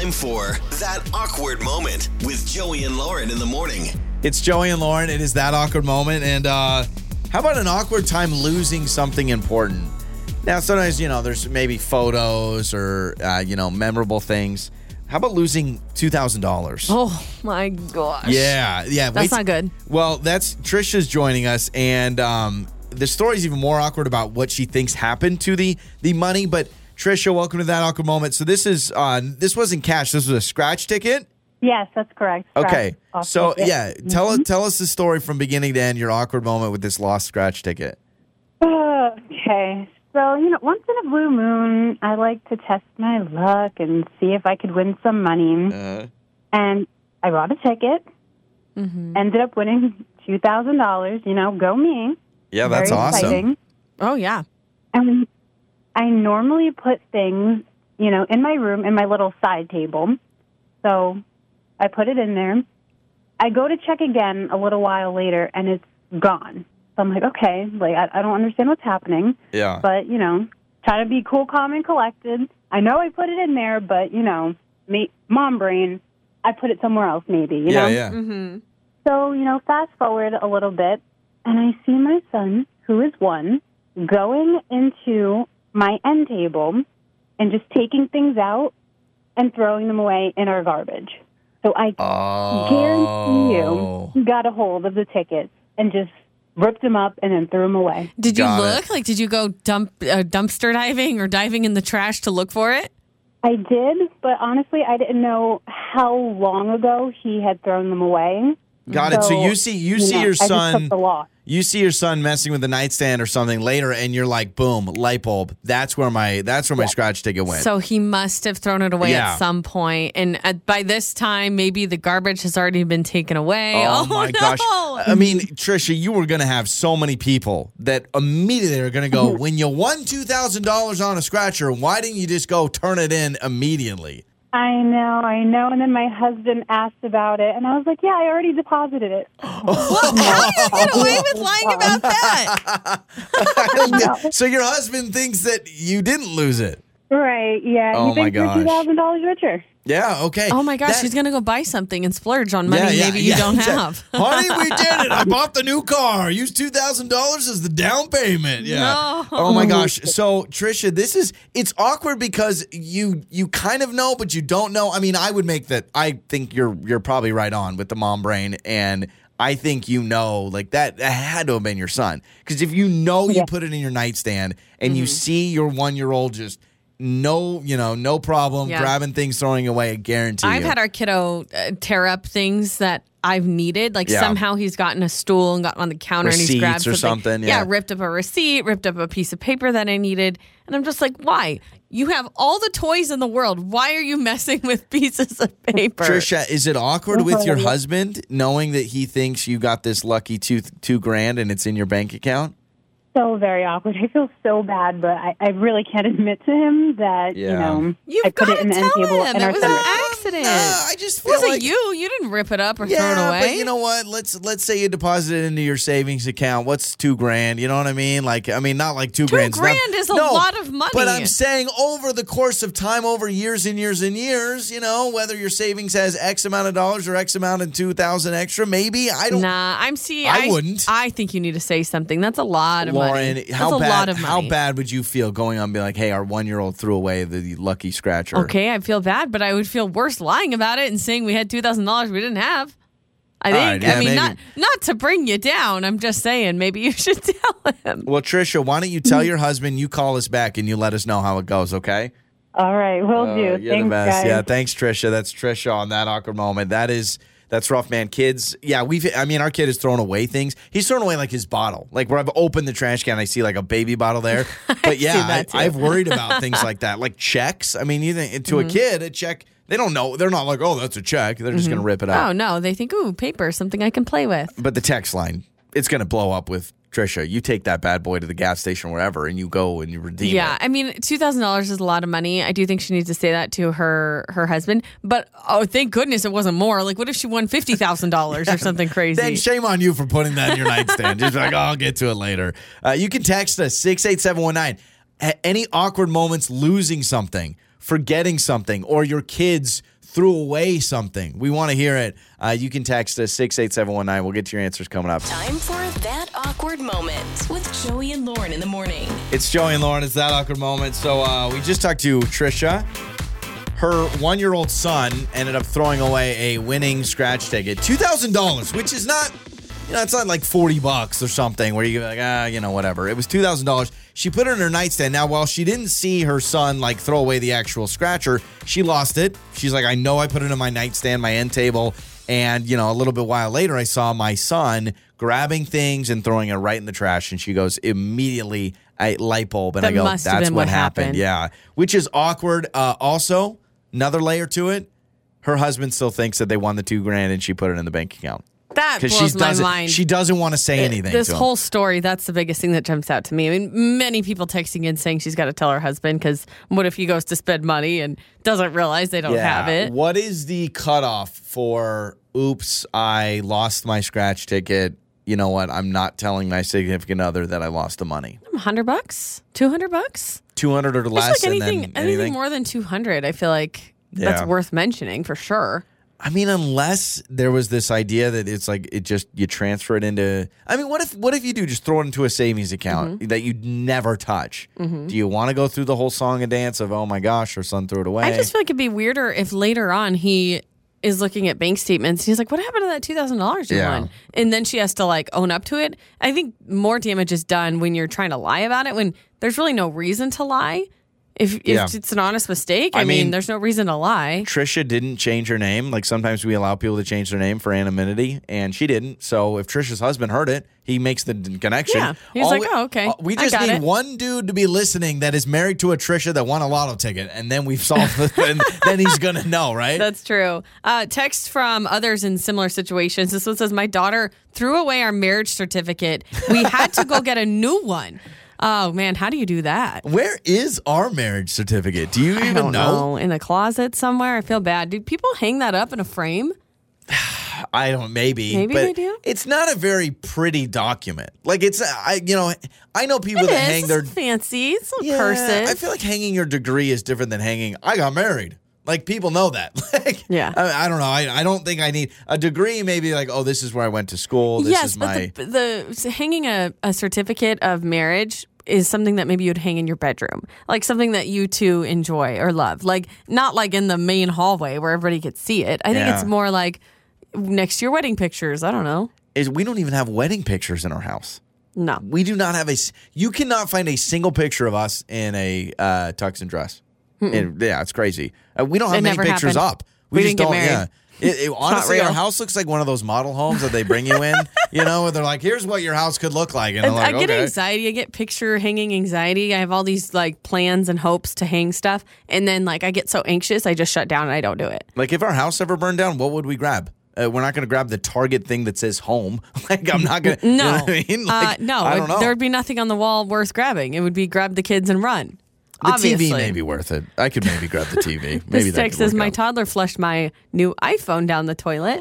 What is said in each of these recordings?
time for That Awkward Moment with Joey and Lauren in the morning. It's Joey and Lauren. It is that awkward moment. And uh, how about an awkward time losing something important? Now, sometimes, you know, there's maybe photos or, uh, you know, memorable things. How about losing $2,000? Oh my gosh. Yeah, yeah. That's wait- not good. Well, that's Trisha's joining us, and um, the story's even more awkward about what she thinks happened to the the money. But Trisha, welcome to that awkward moment. So this is uh, this wasn't cash. This was a scratch ticket. Yes, that's correct. Okay. Scratch So ticket. yeah, tell us tell us the story from beginning to end. Your awkward moment with this lost scratch ticket. Uh, okay. So, you know, once in a blue moon, I like to test my luck and see if I could win some money. Uh, And I bought a ticket, Mm-hmm. ended up winning $2,000. You know, go me. yeah, that's Very awesome. exciting. Oh yeah. And I normally put things, you know, in my room in my little side table. So I put it in there. I go to check again a little while later, and it's gone. So I'm like, okay, like I, I don't understand what's happening, Yeah. but you know, try to be cool, calm, and collected. I know I put it in there, but you know, me, mom brain, I put it somewhere else, maybe. You yeah, know. yeah. Mm-hmm. So, you know, fast forward a little bit, and I see my son, who is one, going into my end table and just taking things out and throwing them away in our garbage. So I guarantee Oh. you got a hold of the tickets and just ripped them up and then threw them away. Did you Got it. look? Like, did you go dump uh, dumpster diving or diving in the trash to look for it? I did, but honestly, I didn't know how long ago he had thrown them away. Got it. So So, you see you see know, your I just son took the loss. you see your son messing with the nightstand or something later and you're like, boom, light bulb. That's where my that's where my scratch ticket went. So he must have thrown it away Yeah. at some point, and at, by this time, maybe the garbage has already been taken away. Oh, oh my no. gosh. I mean, Trisha, you were going to have so many people that immediately are going to go, when you won $2,000 on a scratcher, why didn't you just go turn it in immediately? I know, I know. And then my husband asked about it, and I was like, "Yeah, I already deposited it." Well, how do you get away with lying about that? so your husband thinks that you didn't lose it. Right? Yeah. Oh, he my thinks you're gosh. two thousand dollars richer. Yeah, okay. Oh my gosh, That- he's gonna go buy something and splurge on money Yeah, yeah, maybe you yeah, don't have. Honey, we did it. I bought the new car. Used two thousand dollars as the down payment. Yeah. No. Oh my gosh. So Trisha, this is it's awkward because you you kind of know, but you don't know. I mean, I would make that. I think you're you're probably right on with the mom brain, and I think you know like that, that had to have been your son because if you know you put it in your nightstand and Mm-hmm. you see your one year old just. No, you know, no problem Yeah. grabbing things, throwing away. I guarantee I've you. had our kiddo uh, tear up things that I've needed. Like Yeah. somehow he's gotten a stool and gotten on the counter and Receipts he's grabbed or something. something, yeah. ripped up a receipt, ripped up a piece of paper that I needed, and I'm just like, why? You have all the toys in the world. Why are you messing with pieces of paper? Trisha, is it awkward with your husband knowing that he thinks you got this lucky two two grand and it's in your bank account? So very awkward. I feel so bad, but I, I really can't admit to him that Yeah. you know You've I put it in the end table him and it our was an ripped it. Accident. No, I just it feel wasn't like you. You didn't rip it up or yeah, throw it away. but you know what? Let's let's say you deposit it into your savings account. What's two grand? You know what I mean? Like I mean, not like two, Two grand's not- grand is a No, lot of money. But I'm saying over the course of time, over years and years and years, you know, whether your savings has X amount of dollars or X amount of two thousand extra, maybe I don't. Nah, I'm see. I wouldn't. I think you need to say something. That's a lot of Lauren, money. how That's a bad? lot of How bad would you feel going on and be like, "Hey, our one-year-old threw away the lucky scratcher"? Okay, I feel bad, but I would feel worse lying about it and saying we had two thousand dollars we didn't have. I think. right, yeah, I mean, maybe. not not to bring you down. I'm just saying maybe you should tell him. Well, Trisha, why don't you tell your husband you call us back and you let us know how it goes, okay? All right, we'll Oh, do. you're Thanks, the best. guys. Yeah, thanks, Trisha. That's Trisha on that awkward moment. That is that's rough, man. Kids, yeah, we've. I mean, our kid is throwing away things. He's throwing away like his bottle, like where I've opened the trash can, I see like a baby bottle there. But yeah, seen that, too. I, I've worried about things like that, like checks. I mean, you think to Mm-hmm. a kid, a check. They don't know. They're not like, oh, that's a check. They're just gonna rip it out. Oh no, they think ooh paper, something I can play with. But the text line, it's gonna blow up with Trisha. You take that bad boy to the gas station, wherever, and you go and you redeem Yeah, it. I mean, two thousand dollars is a lot of money. I do think she needs to say that to her her husband. But oh, thank goodness it wasn't more. Like, what if she won fifty thousand dollars or something crazy? Then shame on you for putting that in your nightstand. Just like, oh, I'll get to it later. Uh, you can text us 68719. A- Any awkward moments losing something. Forgetting something or your kids threw away something. We want to hear it. Uh, you can text us 68719. We'll get to your answers coming up. Time for that awkward moment with Joey and Lauren in the morning. It's Joey and Lauren. It's that awkward moment. So uh, we just talked to Trisha. Her one year old son ended up throwing away a winning scratch ticket, $2,000, which is not, you know, it's not like 40 bucks or something where you're like, ah, you know, whatever. It was $2,000. She put it in her nightstand. Now, while she didn't see her son like throw away the actual scratcher, she lost it. She's like, I know I put it in my nightstand, my end table. And, you know, a little bit while later, I saw my son grabbing things and throwing it right in the trash. And she goes, immediately, I light bulb. And That I go, that's what what happened. happened. Yeah. Which is awkward. Uh, also, another layer to it, her husband still thinks that they won the two grand and she put it in the bank account. That blows she my doesn't, mind. she doesn't want to say anything. This whole story, that's the biggest thing that jumps out to me. I mean, many people texting in saying she's got to tell her husband because what if he goes to spend money and doesn't realize they don't have it? What is the cutoff for oops, I lost my scratch ticket. You know what? I'm not telling my significant other that I lost the money. hundred bucks, two hundred bucks. 200 or less like anything, and then anything anything. more than two hundred. I feel like that's worth mentioning for sure. I mean, unless there was this idea that it's like it just you transfer it into. I mean, what if what if you do just throw it into a savings account Mm-hmm. that you'd never touch? Do you want to go through the whole song and dance of oh my gosh, her son threw it away? I just feel like it'd be weirder if later on he is looking at bank statements. He's like, "What happened to that two thousand dollars you Yeah. won?" And then she has to like own up to it. I think more damage is done when you're trying to lie about it when there's really no reason to lie. If, if Yeah. it's an honest mistake, I, I mean, mean- there's no reason to lie. Trisha didn't change her name. Like sometimes we allow people to change their name for anonymity, and she didn't. So if Trisha's husband heard it, he makes the connection. Yeah. He's like, "Oh, okay. We I just need it." one dude to be listening that is married to a Trisha that won a lotto ticket, and then we've solved the. and then he's gonna know, right? That's true. Uh, text from others in similar situations. This one says, My daughter threw away our marriage certificate. We had to go get a new one. Oh, man, how do you do that? Where is our marriage certificate? Do you I even know? know. In a closet somewhere? I feel bad. Do people hang that up in a frame? I don't. Maybe. Maybe but they do? It's not a very pretty document. Like it's. I. You know. I know people It that is. hang their. It's fancy. It's a Yeah, person. I feel like hanging your degree is different than hanging. I got married. Like people know that. like, Yeah. I, I don't know. I, I don't think I need a degree. Maybe like, oh, this is where I went to school. This yes, is my. but the, the hanging a, a certificate of marriage is something that maybe you'd hang in your bedroom, like something that you two enjoy or love, like not like in the main hallway where everybody could see it. I think Yeah. it's more like next to your wedding pictures. I don't know. is we don't even have wedding pictures in our house. No, We do not have a. s- You cannot find a single picture of us in a uh, tux and dress. And, yeah, it's crazy. Uh, we don't have It many never pictures happened. up. We just didn't get don't. married. Yeah. It, it- honestly, our house looks like one of those model homes that they bring you in. you know, where they're like, "Here's what your house could look like," and like, I get "Okay." anxiety. I get picture hanging anxiety. I have all these like plans and hopes to hang stuff, and then like I get so anxious, I just shut down and I don't do it. Like if our house ever burned down, what would we grab? Uh, we're not going to grab the Target thing that says home. like I'm not going to. No, you know I mean? Like, uh, no, I don't know. there would be nothing on the wall worth grabbing. It would be grab the kids and run. The Obviously. TV may be worth it. I could maybe grab the TV. Maybe This text says my out. toddler flushed my new iPhone down the toilet.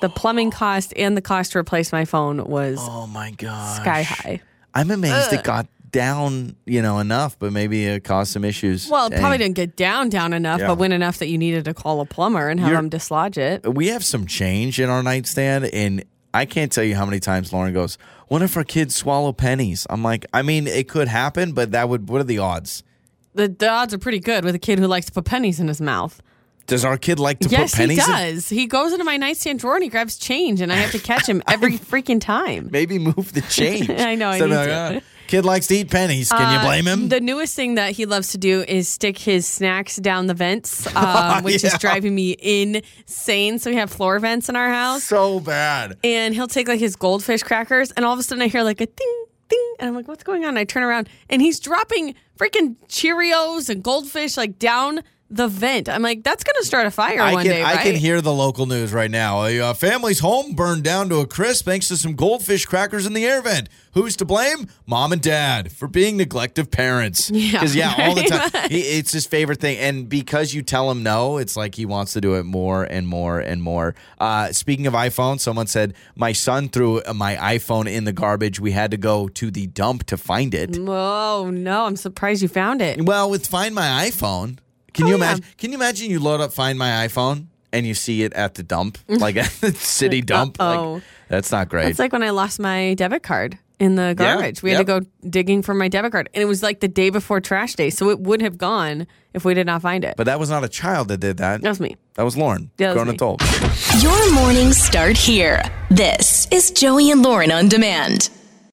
The plumbing cost and the cost to replace my phone was Oh my god, sky high. I'm amazed it got down, you know, enough, but maybe it caused some issues. Well, it Dang. probably didn't get down down enough, Yeah. but went enough that you needed to call a plumber and have You're- them dislodge it. we have some change in our nightstand and I can't tell you how many times Lauren goes, What if our kids swallow pennies? I'm like, I mean, it could happen, but that would what are the odds? The, the odds are pretty good with a kid who likes to put pennies in his mouth. Does our kid like to yes, put pennies Yes, he in? does. He goes into my nightstand drawer and he grabs change, and I have to catch him every freaking time. Maybe move the change. I know, I need like, to. "Ah, kid likes to eat pennies. Can you Uh, blame him? The newest thing that he loves to do is stick his snacks down the vents, um, which Yeah. is driving me insane. So we have floor vents in our house, so bad. and he'll take like his goldfish crackers, and all of a sudden I hear like a ding, and I'm like, "What's going on?" And I turn around, and he's dropping freaking Cheerios and goldfish like down the vent. I'm like, "That's gonna start a fire I one can day, I right?" can hear the local news right now. A uh, family's home burned down to a crisp thanks to some goldfish crackers in the air vent. Who's to blame? Mom and dad for being neglective parents. Yeah, yeah, all the time he, it's his favorite thing, and because you tell him no, it's like he wants to do it more and more and more. Uh, speaking of iPhone, someone said my son threw my iPhone in the garbage. We had to go to the dump to find it. Oh no, I'm surprised you found it. Well, with Find My iPhone, Can Oh, you yeah. imagine? Can you imagine you load up Find My iPhone and you see it at the dump, like at the city dump? Uh-oh. Like, that's not great. It's like when I lost my debit card in the Yeah, garbage. We had to go digging for my debit card. And it was like the day before trash day. So it would have gone if we did not find it. but that was not a child that did that. that was me. That was Lauren, Yeah, that was grown me. adult. Your mornings start here. This is Joey and Lauren on demand.